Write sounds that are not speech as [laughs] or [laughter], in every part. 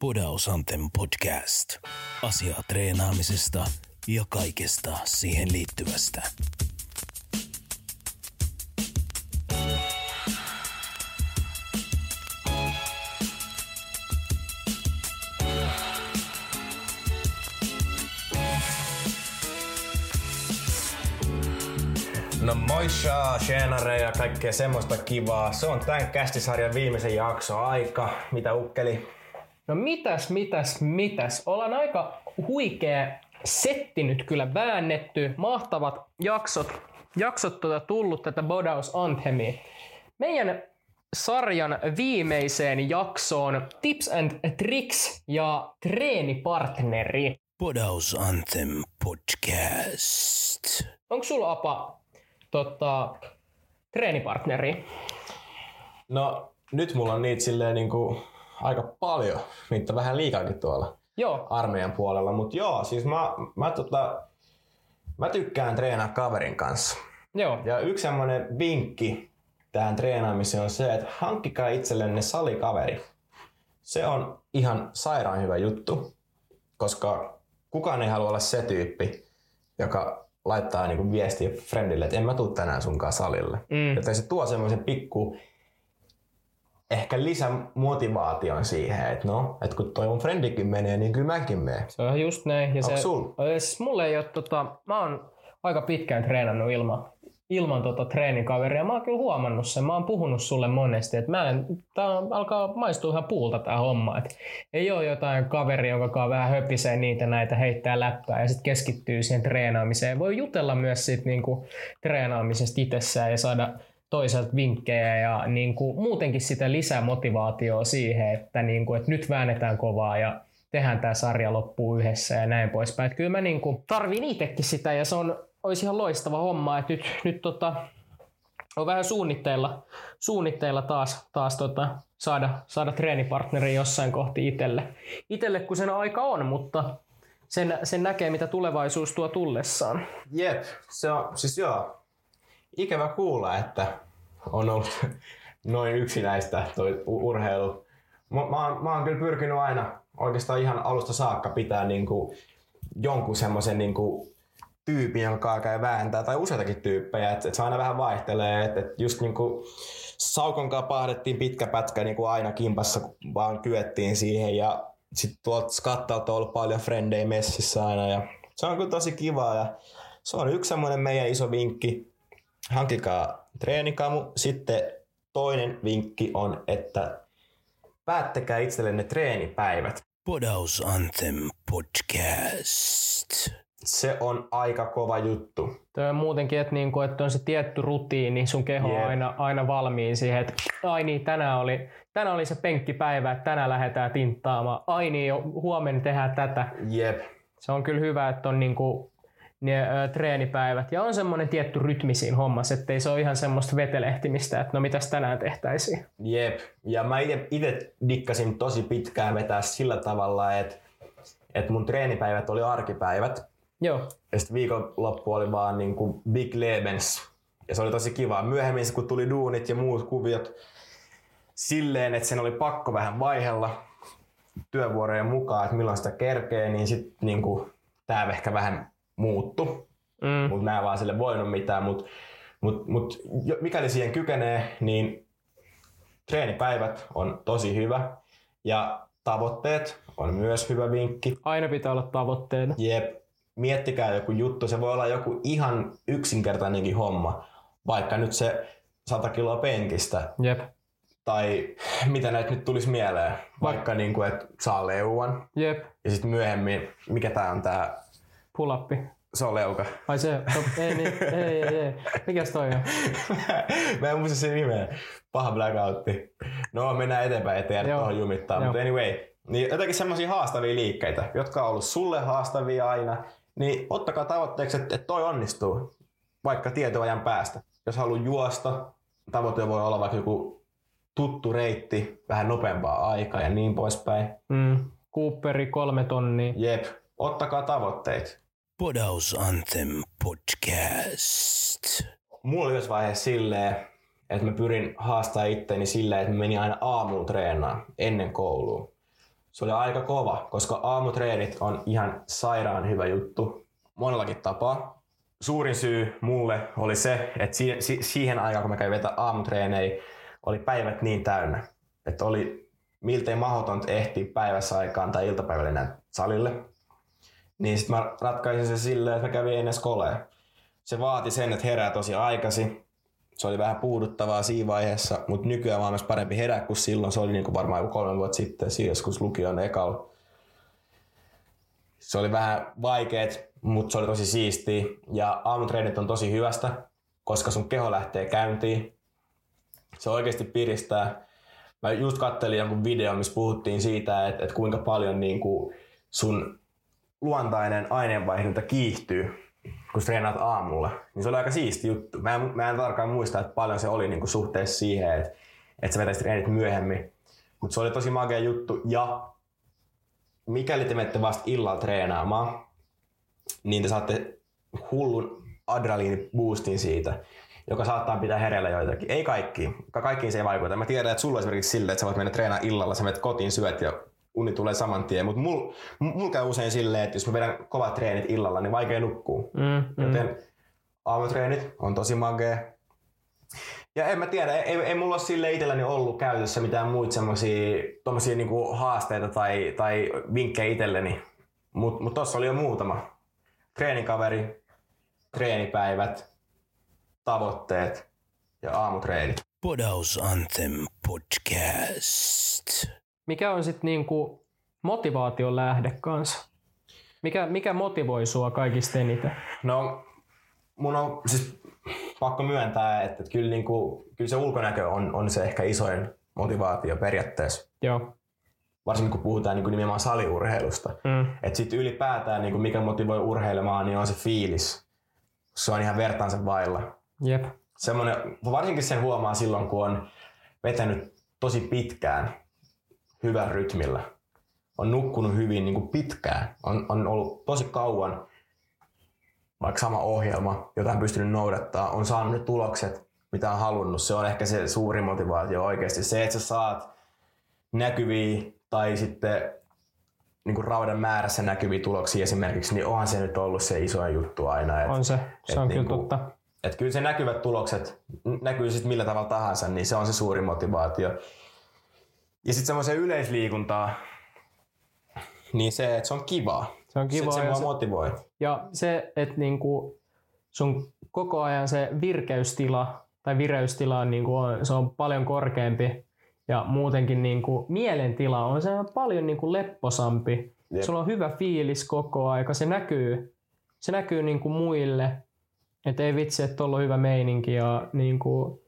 Podaus Anthem podcast. Asiaa treenaamisesta ja kaikesta siihen liittyvästä. No moisha, tjenare ja kaikkea semmoista kivaa. Se on tämän kästisarjan viimeisen jakso aika. Mitä ukkeli? No mitäs, mitäs, mitäs. Ollaan aika huikea setti nyt kyllä väännetty. Mahtavat jaksot, jaksot tuota tullut tätä Bodaus Anthemia. Meidän sarjan viimeiseen jaksoon tips and tricks ja treenipartneri. Podaus Anthem podcast. Onko sulla Apa tota, treenipartneri? No nyt mulla on niitä silleen niinku aika paljon. Niitä vähän liikaakin tuolla Joo, armeijan puolella. Mut joo, siis mä, mä, tota, mä tykkään treenaa kaverin kanssa. joo. Ja yksi semmonen vinkki tähän treenaamiseen on se, että hankkikaa itsellenne salikaveri. Se on ihan sairaan hyvä juttu, koska kukaan ei halua olla se tyyppi, joka laittaa niinku viestiä friendille, että en mä tuu tänään sunkaan salille. Mm. Joten se tuo semmoisen pikku ehkä lisämotivaation siihen, että no, että kun toi mun friendikin menee, niin kyllä mäkin menen. Se on just näin. Ja se, sul? Siis mulla ei ole, tota, mä oon aika pitkään treenannut ilman, ilman tota treenikaveria. Mä oon kyllä huomannut sen. Mä oon puhunut sulle monesti, että mä en, tää alkaa maistua ihan puulta tää homma. Et ei ole jotain kaveri, jonka kanssa vähän höpisee niitä näitä, heittää läppää ja sitten keskittyy siihen treenaamiseen. Voi jutella myös siitä niinku treenaamisesta itsessään ja saada toiselta vinkkejä ja niin kuin muutenkin sitä lisää motivaatioa siihen, että, niin kuin, että nyt väännetään kovaa ja tehdään tämä sarja loppuun yhdessä ja näin poispäin. Että kyllä mä niin kuin tarvin itsekin sitä ja se on, olisi ihan loistava homma, että nyt, nyt tota, on vähän suunnitteilla, suunnitteilla taas, taas tota, saada, saada treenipartneri jossain kohti itselle. Itelle kun sen aika on, mutta sen, sen näkee mitä tulevaisuus tuo tullessaan. Jep, se on, siis joo, ikävä kuulla, että on ollut noin yksinäistä toi urheilu. Mä, mä, mä oon kyllä pyrkinyt aina oikeastaan ihan alusta saakka pitää niinku jonkun semmoisen niinku tyypin, kanssa käy vääntää, tai useitakin tyyppejä, että et se aina vähän vaihtelee, että et just niinku Saukon kanssa pahdettiin pitkä pätkä niinku aina kimpassa, kun vaan kyettiin siihen, ja sitten tuolta skattalta on ollut paljon frendejä messissä aina, ja se on kyllä tosi kivaa, ja se on yksi semmoinen meidän iso vinkki. Hankikaa treenikamu. Sitten toinen vinkki on, että päättäkää itsellenne treenipäivät. Podaus Anthem podcast. Se on aika kova juttu. Tuo on muutenkin, että, niinku, että on se tietty rutiini, sun keho on Jep. aina, aina valmiin siihen, että ai niin, tänään oli, tänään oli se penkkipäivä, että tänään lähdetään tinttaamaan. Ai niin, jo, huomenna tehdään tätä. Jep. Se on kyllä hyvä, että on niinku, ne ö, treenipäivät. Ja on semmoinen tietty rytmi siinä hommassa, ettei se ole ihan semmoista vetelehtimistä, että no mitäs tänään tehtäisiin. Jep. Ja mä itse dikkasin tosi pitkään vetää sillä tavalla, että, että mun treenipäivät oli arkipäivät. Joo, Ja sitten viikonloppu oli vaan niin kuin Big Lebens. Ja se oli tosi kiva. Myöhemmin kun tuli duunit ja muut kuviot silleen, että sen oli pakko vähän vaihella työvuorojen mukaan, että milloin sitä kerkee, niin sitten niin tämä ehkä vähän muuttu. mm, Mutta mä en vaan sille voinut mitään. Mutta mut, mut, mikäli siihen kykenee, niin treenipäivät on tosi hyvä. Ja tavoitteet on myös hyvä vinkki. aina pitää olla tavoitteena. Jep, miettikää joku juttu. Se voi olla joku ihan yksinkertainenkin homma. Vaikka nyt se 100 kiloa penkistä. Jep, Tai mitä näitä nyt tulisi mieleen. Vaikka niin kuin, että saa leuan. jep, Ja sitten myöhemmin, mikä tää on tää, pull-up. se on leuka. Ai se, to, ei, niin, ei, ei, ei. Mikäs toi on? [laughs] Mä en muista sen nimeä. Paha blackoutti. No, mennään eteenpäin, ettei jäädä tuohon jumittaa. Mutta anyway, niin jotenkin semmoisia haastavia liikkeitä, jotka on ollut sulle haastavia aina, niin ottakaa tavoitteeksi, että, toi onnistuu, vaikka tietoajan päästä. Jos haluaa juosta, tavoite voi olla vaikka joku tuttu reitti, vähän nopeampaa aikaa ja niin poispäin. Mm, Cooperi kolme tonnia. Jep, ottakaa tavoitteet. Podaus Anthem podcast. Mulla oli yhdessä vaiheessa silleen, että mä pyrin haastaa itteni silleen, että mä menin aina aamuun treenaan ennen koulua. se oli aika kova, koska aamutreenit on ihan sairaan hyvä juttu monellakin tapaa. Suurin syy mulle oli se, että si- si- siihen aikaan, kun mä kävin vetää aamutreenejä, oli päivät niin täynnä, että oli miltei mahdotonta ehtiä päivässä aikaan tai iltapäivällä salille. Niin sitten mä ratkaisin se silleen, että mä kävin ennen skoleen. Se vaati sen, että herää tosi aikaisin. Se oli vähän puuduttavaa siinä vaiheessa, mutta nykyään vaan myös parempi herää kuin silloin. Se oli niin kuin varmaan joku kolme vuotta sitten, siinä joskus lukion ekalla. Se oli vähän vaikeet, mutta se oli tosi siistiä. Ja aamutreenit on tosi hyvästä, koska sun keho lähtee käyntiin. Se oikeasti piristää. Mä just kattelin jonkun videon, missä puhuttiin siitä, että, että kuinka paljon niin kuin sun luontainen aineenvaihdunta kiihtyy, kun treenaat aamulla. Niin se oli aika siisti juttu. Mä en, mä en tarkkaan muista, että paljon se oli niin kuin suhteessa siihen, että, että sä vetäisit treenit myöhemmin. Mutta se oli tosi makea juttu. Ja mikäli te menette vasta illalla treenaamaan, niin te saatte hullun adrenaliiniboostin siitä, joka saattaa pitää hereillä joitakin. Ei kaikki. Ka- Kaikkiin se ei vaikuta. Mä tiedän, että sulla on esimerkiksi silleen, että sä voit mennä treenaa illalla, sä menet kotiin, syöt ja uni tulee saman tien. Mutta mulla mul käy usein silleen, että jos mä vedän kovat treenit illalla, niin vaikea nukkuu. Mm, mm. Joten aamutreenit on tosi magea. Ja en mä tiedä, ei, ei mulla ole sille itselläni ollut käytössä mitään muita semmosia tommosia niinku haasteita tai, tai vinkkejä itselleni. Mut, mut tossa oli jo muutama. Treenikaveri, treenipäivät, tavoitteet ja aamutreenit. Podaus Anthem Podcast. Mikä on sitten niinku motivaation lähde kanssa? Mikä, mikä motivoi sua kaikista eniten? No, mun on siis pakko myöntää, että, että kyllä, niinku, kyllä se ulkonäkö on, on se ehkä isoin motivaatio periaatteessa. Joo. Varsinkin kun puhutaan niinku nimenomaan saliurheilusta. Mm. Et sit ylipäätään niinku mikä motivoi urheilemaan, niin on se fiilis. Se on ihan vertaansa vailla. Jep. Semmonen, varsinkin sen huomaa silloin, kun on vetänyt tosi pitkään hyvällä rytmillä. On nukkunut hyvin niin kuin pitkään. On, on ollut tosi kauan vaikka sama ohjelma, jota on pystynyt noudattaa, on saanut ne tulokset, mitä on halunnut. Se on ehkä se suuri motivaatio oikeasti. Se, että sä saat näkyviä tai sitten niin kuin raudan määrässä näkyviä tuloksia esimerkiksi, niin onhan se nyt ollut se iso juttu aina. Et, On se. Se et on kyllä niinku- totta. et kyllä se näkyvät tulokset, näkyy sitten millä tavalla tahansa, niin se on se suuri motivaatio. Ja sitten semmoiseen yleisliikuntaan, niin se, että se on kivaa. Se on kivaa Se, se ja se- motivoi. Ja se, että niinku sun koko ajan se virkeystila tai vireystila on, niinku on, se on paljon korkeampi ja muutenkin niinku mielentila on se paljon niinku lepposampi. Jep. Sulla on hyvä fiilis koko aika, se näkyy, se näkyy niinku muille, että ei vitsi, että tuolla on hyvä meininki ja niinku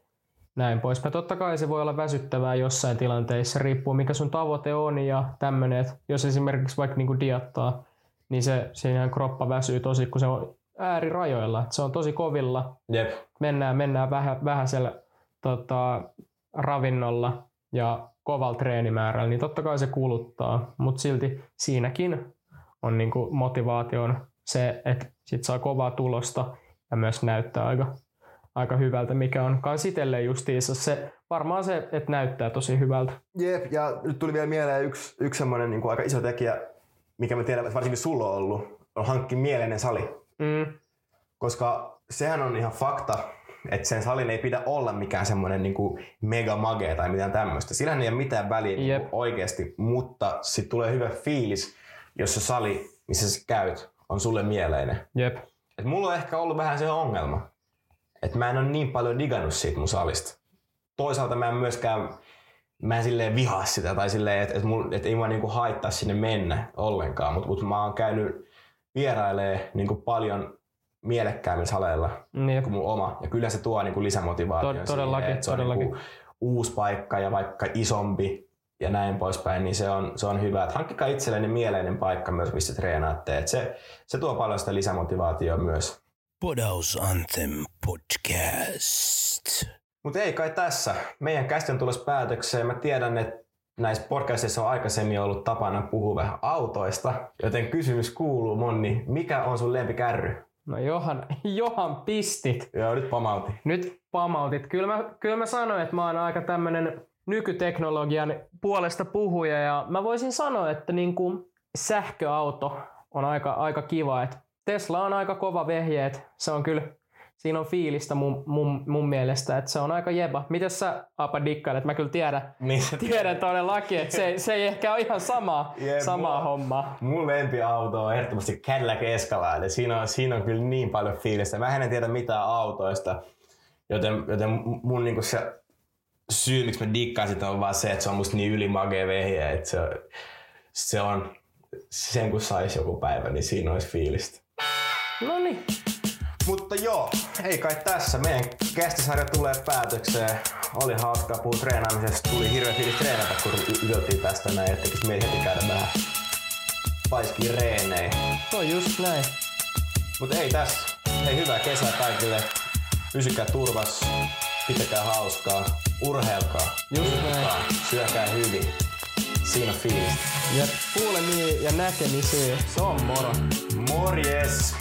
näin poispäin. Totta kai se voi olla väsyttävää jossain tilanteissa, riippuu mikä sun tavoite on ja tämmöinen, jos esimerkiksi vaikka niinku diattaa, niin se, siinähän kroppa väsyy tosi, kun se on äärirajoilla. Se on tosi kovilla. Jep. Mennään, mennään vähän, vähäisellä tota, ravinnolla ja kovalla treenimäärällä, niin totta kai se kuluttaa. Mutta silti siinäkin on niinku motivaatio on se, että sit saa kovaa tulosta ja myös näyttää aika, aika hyvältä, mikä on kans itselleen justiinsa se, varmaan se, että näyttää tosi hyvältä. Jep, ja nyt tuli vielä mieleen yksi, yksi semmoinen niin aika iso tekijä, mikä mä tiedän, että varsinkin sulla on ollut, on hankki mieleinen sali. Mm, Koska sehän on ihan fakta, että sen salin ei pidä olla mikään semmoinen niin mega mage tai mitään tämmöistä. Sillähän ei ole mitään väliä niin Jep. oikeasti, mutta sitten tulee hyvä fiilis, jos se sali, missä sä käyt, on sulle mieleinen. jep. Et mulla on ehkä ollut vähän se ongelma, että mä en ole niin paljon digannut siitä mun salista. Toisaalta mä en myöskään, mä en silleen vihaa sitä tai silleen, että et mul, et ei mua niinku haittaa sinne mennä ollenkaan, mutta mut mä oon käynyt vierailee niinku paljon mielekkäämmillä saleilla Jep. kuin mun oma. Ja kyllä se tuo niinku lisämotivaation Tod- todellakin, siihen, että se on todellakin. niinku uusi paikka ja vaikka isompi ja näin poispäin, niin se on, se on hyvä. Et hankkikaa itsellenne mieleinen paikka myös, missä treenaatte. Et se, se tuo paljon sitä lisämotivaatiota myös. Podaus Anthem Podcast. Mutta ei kai tässä. Meidän kästi on tulossa päätökseen. Mä tiedän, että näissä podcastissa on aikaisemmin ollut tapana puhua vähän autoista. Joten kysymys kuuluu, Monni, mikä on sun lempikärry? No Johan, [laughs] Johan pistit. Joo, nyt pamauti. Nyt pamautit. Kyllä mä, kyllä mä sanoin, että mä oon aika tämmönen nykyteknologian puolesta puhuja ja mä voisin sanoa, että niin kuin sähköauto on aika, aika kiva. Et Tesla on aika kova vehje, että se on kyllä siinä on fiilistä mun, mun, mun mielestä, että se on aika jeba. Miten sä, Apa, dikkailet? Mä kyllä tiedän, Niin. [laughs] tiedän todellakin, että se, se ei ehkä ole ihan sama, Jep, samaa mua- hommaa. Mun lempiauto on ehdottomasti Cadillac Escalade. Siinä on, siinä on kyllä niin paljon fiilistä. Mä en tiedä mitään autoista, joten, joten mun niinku se syy, miksi mä dikkaan sitä on vaan se, että se on musta niin ylimagea vehje, että se, se on sen kun sais joku päivä, niin siinä olisi fiilistä. No niin, Mutta joo, ei kai tässä. Meidän kästisarja tulee päätökseen. Oli hauskaa puhua treenaamisesta. Tuli hirveä fiilis treenata, kun ylötiin tästä näin, että tekis mieli heti käydä vähän paiskiin reeneihin. se on just näin. Mutta ei tässä. Hei, hyvää kesää kaikille. Pysykää turvassa. Pitäkää hauskaa. Urheilkaa. Just näin. Syökää hyvin. Siinä on fiilistä. Ja kuulemiin ja näkemisiin. Se on moro. Morjes!